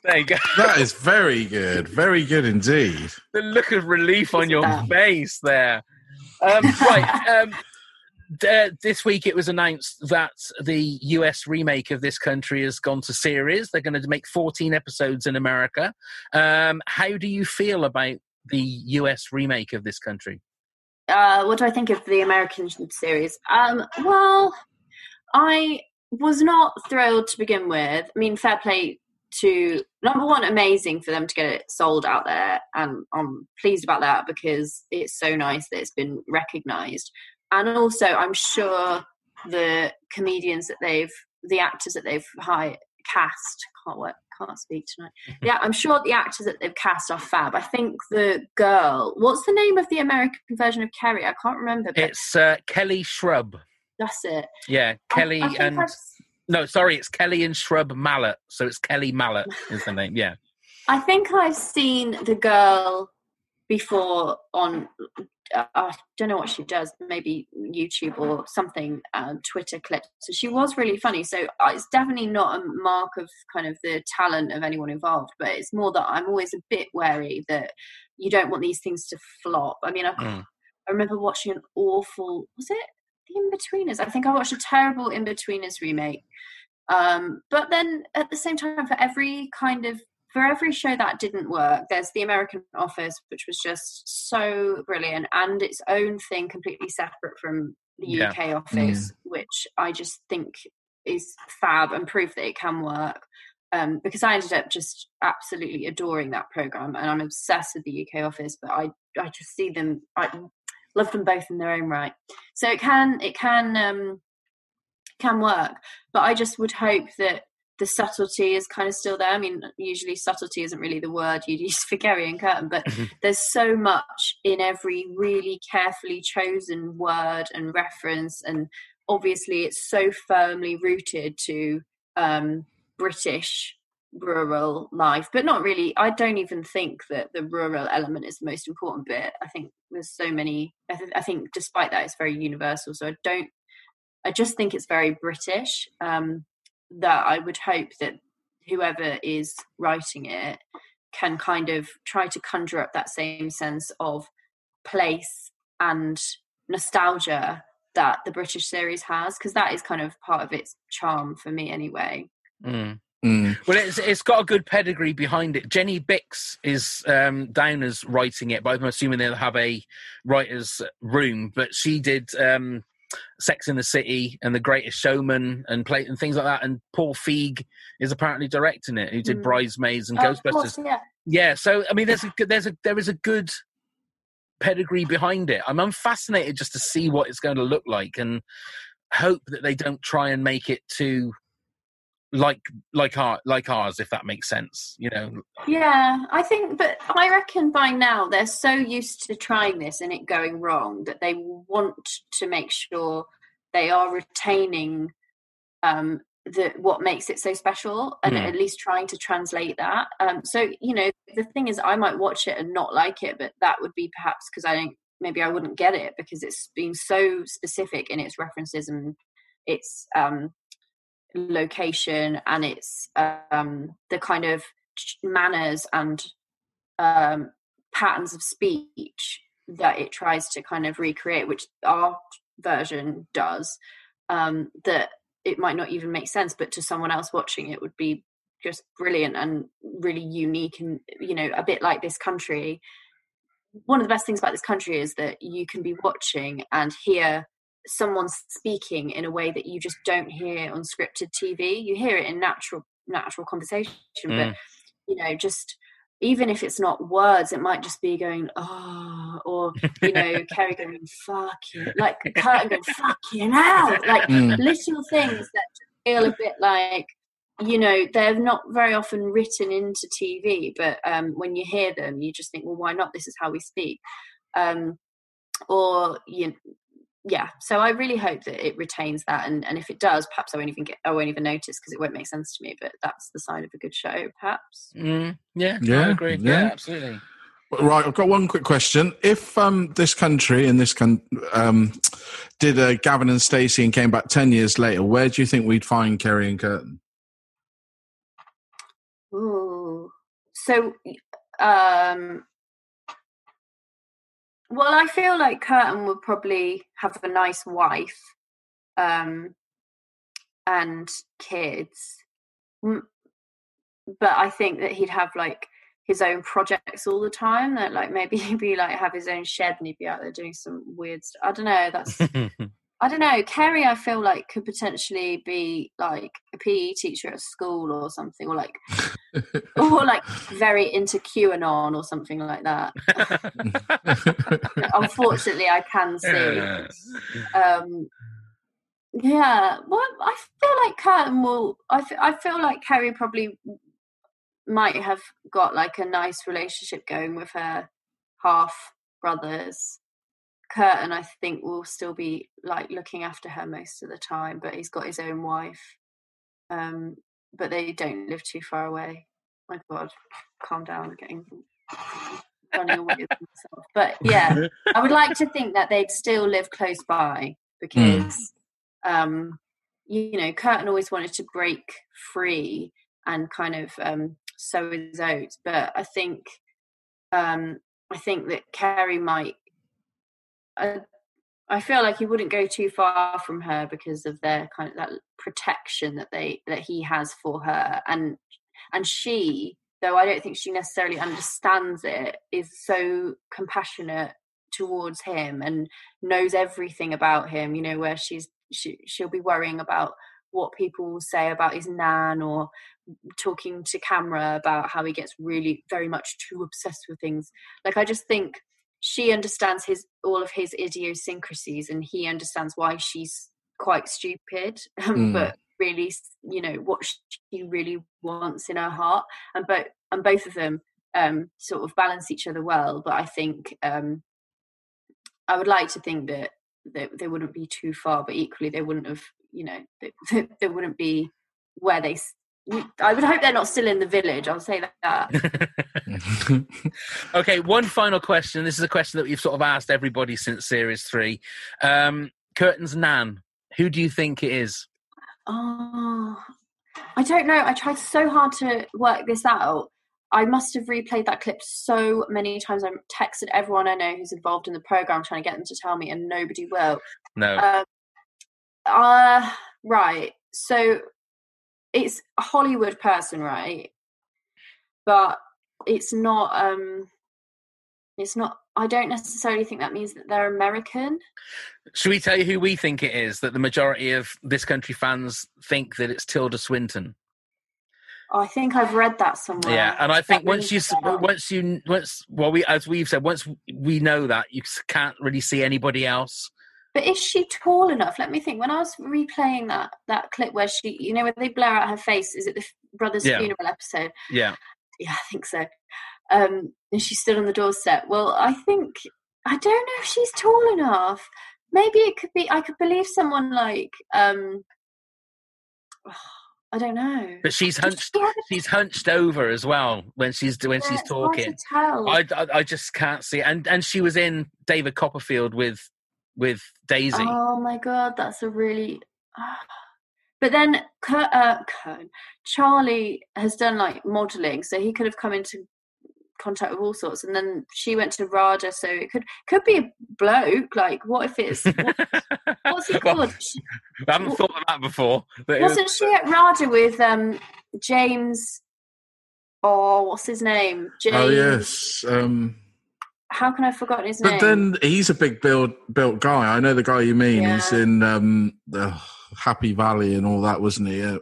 There you go. That is very good. Very good indeed. the look of relief on your face there. Um, right. Um, d- uh, this week it was announced that the US remake of this country has gone to series. They're going to make 14 episodes in America. Um, how do you feel about the US remake of this country? uh, what do I think of the American series? Um, well, I was not thrilled to begin with. I mean, fair play to number one, amazing for them to get it sold out there, and I'm pleased about that because it's so nice that it's been recognised. And also, I'm sure the comedians that they've, the actors that they've hired, cast, can't work, can't speak tonight. Yeah, I'm sure the actors that they've cast are fab. I think the girl, what's the name of the American version of Kerry? I can't remember, but It's uh, Kelly Shrub. that's it. Yeah, Kelly I think and no, sorry, it's Kelly and Shrub Mallet. So it's Kelly Mallet is the name. Yeah. I think I've seen the girl before on. Uh, I don't know what she does. Maybe YouTube or something. Um, Twitter clip. So she was really funny. So uh, it's definitely not a mark of kind of the talent of anyone involved. But it's more that I'm always a bit wary that you don't want these things to flop. I mean, I, Mm. I remember watching an awful. Was it the Inbetweeners? I think I watched a terrible Inbetweeners remake. Um, but then at the same time, for every kind of for every show that didn't work, there's the American Office, which was just so brilliant and its own thing, completely separate from the Yeah. UK Office, which I just think is fab and proof that it can work. Um, because I ended up just absolutely adoring that program, and I'm obsessed with the UK Office. But I, I just see them, I love them both in their own right. So it can, it can, um, can work. But I just would hope that the subtlety is kind of still there. I mean, usually subtlety isn't really the word you'd use for Kerry and Kurtan, but Mm-hmm. there's so much in every really carefully chosen word and reference, and obviously it's so firmly rooted to um, British rural life, but not really. I don't even think that the rural element is the most important bit. I think there's so many. I, th- I think despite that, it's very universal. So I don't. I just think it's very British. Um, that I would hope that whoever is writing it can kind of try to conjure up that same sense of place and nostalgia that the British series has, because that is kind of part of its charm for me, anyway. Mm. Mm. Well, it's it's got a good pedigree behind it. Jenny Bicks is um, down as writing it, but I'm assuming they'll have a writer's room. But she did um, Sex in the City and The Greatest Showman and play and things like that. And Paul Feig is apparently directing it, who did Mm. Bridesmaids and Oh, Ghostbusters. course, yeah. Yeah, so I mean, there's a good, there's a there is a good pedigree behind it. I'm, I'm fascinated just to see what it's going to look like and hope that they don't try and make it too like like our like ours, if that makes sense. You know, Yeah, I think, but I reckon by now they're so used to trying this and it going wrong that they want to make sure they are retaining um, the what makes it so special and Mm. at least trying to translate that. Um, so you know, the thing is, I might watch it and not like it, but that would be perhaps because I don't. Maybe I wouldn't get it because it's been so specific in its references and its um, location and its um, the kind of manners and um, patterns of speech that it tries to kind of recreate, which our version does. Um, that it might not even make sense, but to someone else watching it would be just brilliant and really unique, and you know, a bit like this country. One of the best things about this country is that you can be watching and hear someone speaking in a way that you just don't hear on scripted TV. You hear it in natural natural conversation, Mm. but you know, just even if it's not words, it might just be going, oh, or you know, Kerry going, fuck you, like Kurtan going, fuck you now, like Mm. little things that feel a bit like you know they're not very often written into tv but um, when you hear them you just think well why not this is how we speak um, or you yeah so i really hope that it retains that and, and if it does perhaps i won't even get i won't even notice because it won't make sense to me but that's the sign of a good show perhaps mm, yeah, I Yeah, agree. yeah. Yeah, absolutely. Right, I've got one quick question. If um, this country and this con- um, did a Gavin and Stacey and came back ten years later, where do you think we'd find Kerry and Kurtan? Ooh. So, um, well, I feel like Kurtan would probably have a nice wife, um, and kids, but I think that he'd have like his own projects all the time. That like maybe he'd be like have his own shed and he'd be out there doing some weird stuff. I don't know. That's I don't know. Kerry, I feel like could potentially be like a PE teacher at school or something, or like, or like very into QAnon or something like that. Unfortunately, I can see. Um, yeah, well, I feel like Kurtan will. I, f- I feel like Kerry probably might have got like a nice relationship going with her half brothers. Kurtan, I think, will still be like looking after her most of the time, but he's got his own wife. Um, but they don't live too far away. My God, calm down, getting running away with myself. But yeah, I would like to think that they'd still live close by because, um, you know, Kurtan always wanted to break free and kind of um, sow his oats. But I think, um, I think that Kerry might I, feel like he wouldn't go too far from her because of their kind of that protection that they that he has for her. And and she though I don't think she necessarily understands it is so compassionate towards him and knows everything about him you know where she's she, she'll be worrying about what people will say about his nan or talking to camera about how he gets really very much too obsessed with things. Like i just think she understands his all of his idiosyncrasies and he understands why she's quite stupid, Mm. but really, you know, what she really wants in her heart, and both and both of them um, sort of balance each other well. But I think um, I would like to think that they, they wouldn't be too far, but equally they wouldn't have, you know, they, they wouldn't be where they. S- I would hope they're not still in the village. I'll say that. okay, one final question. This is a question that we've sort of asked everybody since series three. Um, Kurtan's Nan. Who do you think it is? Oh, I don't know. I tried so hard to work this out. I must have replayed that clip so many times. I've texted everyone I know who's involved in the program trying to get them to tell me, and nobody will. No. Um, uh, right. So it's a Hollywood person, right? But it's not. Um, it's not. I don't necessarily think that means that they're American. Should we tell you who we think it is? That the majority of this country fans think that it's Tilda Swinton. Oh, I think I've read that somewhere. Yeah, and I think That once you rings a bell. once you once well we as we've said once we know that you can't really see anybody else. But is she tall enough? Let me think. When I was replaying that that clip where she, you know, where they blur out her face, is it the brother's Yeah. funeral episode? Yeah, Yeah, I think so. Um, and she stood on the doorstep. Well, I think I don't know if she's tall enough. Maybe it could be. I could believe someone like um, I don't know. but she's hunched. she She's hunched over as well when she's when Yeah, she's it's hard to talking. tell. I, I I just can't see. And and she was in David Copperfield with with Daisy. Oh my god, that's a really. But then Kurt, uh, Kurt, Charlie has done like modelling, so he could have come into contact with all sorts. And then she went to RADA, so it could could be a bloke. Like, what if it's what, what's he called? She- I haven't thought of that before. but it was- Wasn't she at RADA with um James? Oh, what's his name? James. oh yes. Um, How can I forgotten his but name? But then he's a big build built guy. I know the guy you mean. He's in um, the Happy Valley and all that, wasn't he? Uh,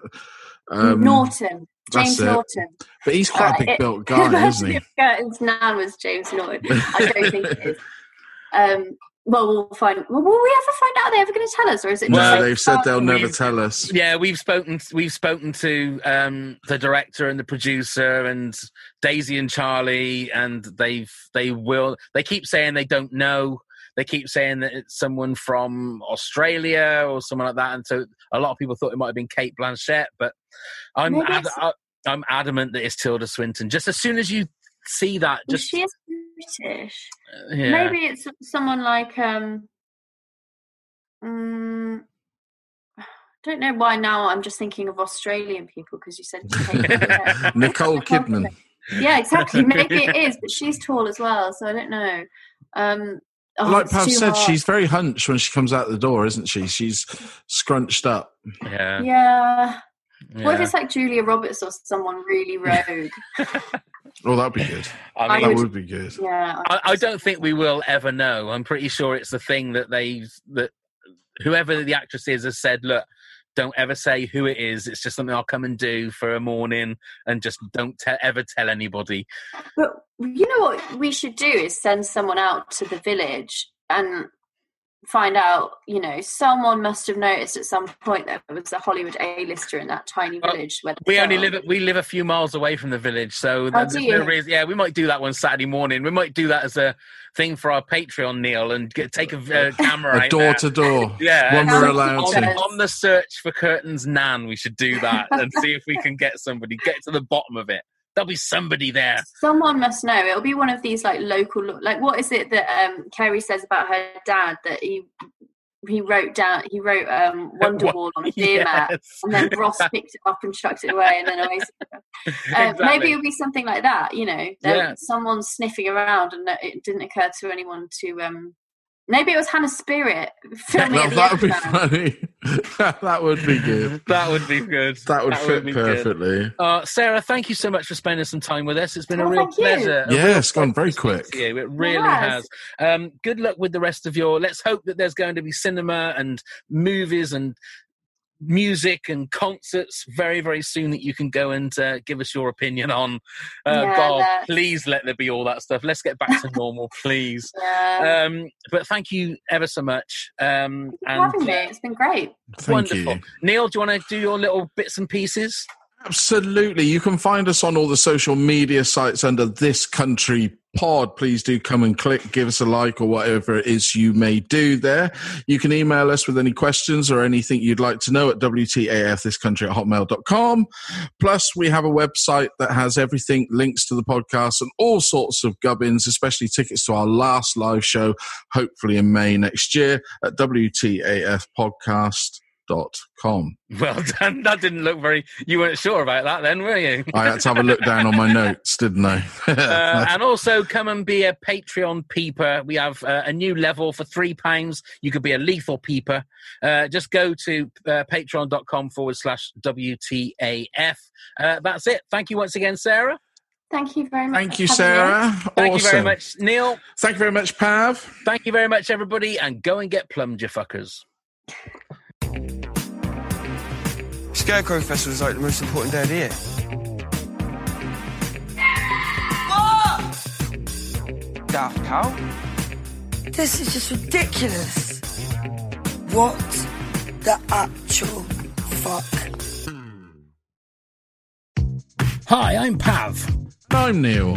Um, Norton. James. Norton. But he's quite a Uh, big it- built guy, isn't he? Kurtan's nan was James Norton. I don't think it is. Um, well, we'll find. Well, will we ever find out? Are they ever going to tell us, or is it? No, just like, they've said they'll never tell us. yeah, we've spoken. We've spoken to um, the director and the producer and Daisy and Charlie, and they've they will. They keep saying they don't know. They keep saying that it's someone from Australia or someone like that, and so a lot of people thought it might have been Cate Blanchett. But I'm ad- I'm adamant that it's Tilda Swinton. Just as soon as you see that, well, she is British. yeah. Maybe it's someone like. um I don't know why now I'm just thinking of Australian people because you said Cate Nicole Kidman. yeah, exactly. Maybe it is, but she's tall as well, so I don't know. Um, oh, like it's Pav said, hard. she's very hunched when she comes out the door, isn't she? She's scrunched up. yeah, Yeah. What if it's like Julia Roberts or someone really rogue? Oh, that'd be good. I I mean, That would- would be good. yeah. I, I don't think we will ever know. I'm pretty sure it's the thing that they that whoever the actress is has said, look, don't ever say who it is. It's just something I'll come and do for a morning, and just don't te- ever tell anybody. But you know what we should do is send someone out to the village and find out, you know, someone must have noticed at some point that there was a Hollywood A-lister in that tiny Well, village where We only live we live a few miles away from the village, so Oh, there's no reason. Yeah, we might do that one Saturday morning. We might do that as a thing for our Patreon, Neil, and get, take a uh, camera A out door there. to door. Yeah, When we're allowed on, to. on the search for Kurtan's nan we should do that and see if we can get somebody get to the bottom of it there'll be somebody there Someone must know. It'll be one of these like local, like what is it that um Kerry says about her dad that he he wrote down he wrote um Wonderwall on a beer mat and then Ross picked it up and chucked it away and then away. Uh, Exactly. Maybe it'll be something like that. You know, Yeah. someone's sniffing around and it didn't occur to anyone to um. Maybe it was Hannah Spearritt filming No, at that would be funny. that would be good. that would be good That would fit be good. perfectly. uh, Sarah, thank you so much for spending some time with us. It's been a Oh, real thank you. pleasure. a Yeah, real it's gone very quick. speak you. It really has. has. Um, good luck with the rest of your. Let's hope that there's going to be cinema and movies and music and concerts very, very soon that you can go and uh, give us your opinion on. Uh, Yeah, God, that- please let there be all that stuff. Let's get back to normal, please. Yeah. Um, but thank you ever so much. Um, Thanks and having me. It's been great. Thank wonderful. you. Neil, do you want to do your little bits and pieces? Absolutely. You can find us on all the social media sites under This Country Pod. Please do come and click, give us a like or whatever it is you may do there. You can email us with any questions or anything you'd like to know at WTAFthiscountry at hotmail.com. Plus, we have a website that has everything, links to the podcast and all sorts of gubbins, especially tickets to our last live show, hopefully in May next year at WTAFpodcast.com. Well done. That didn't look very. You weren't sure about that, then, were you? I had to have a look down on my notes, didn't I? uh, and also come and be a Patreon peeper. We have uh, a new level for three pounds. You could be a lethal peeper. Uh, just go to uh, patreon.com forward slash WTAF. Uh, that's it. Thank you once again, Sarah. Thank you very much. Thank you, for having me. Sarah. Thank you very much, Neil. Thank you very much, Pav. Thank you very much, everybody. And go and get plumbed, you fuckers. Scarecrow Festival is like the most important day of the year. Daft Cow? This is just ridiculous. What the actual fuck? Hi, I'm Pav. I'm Neil.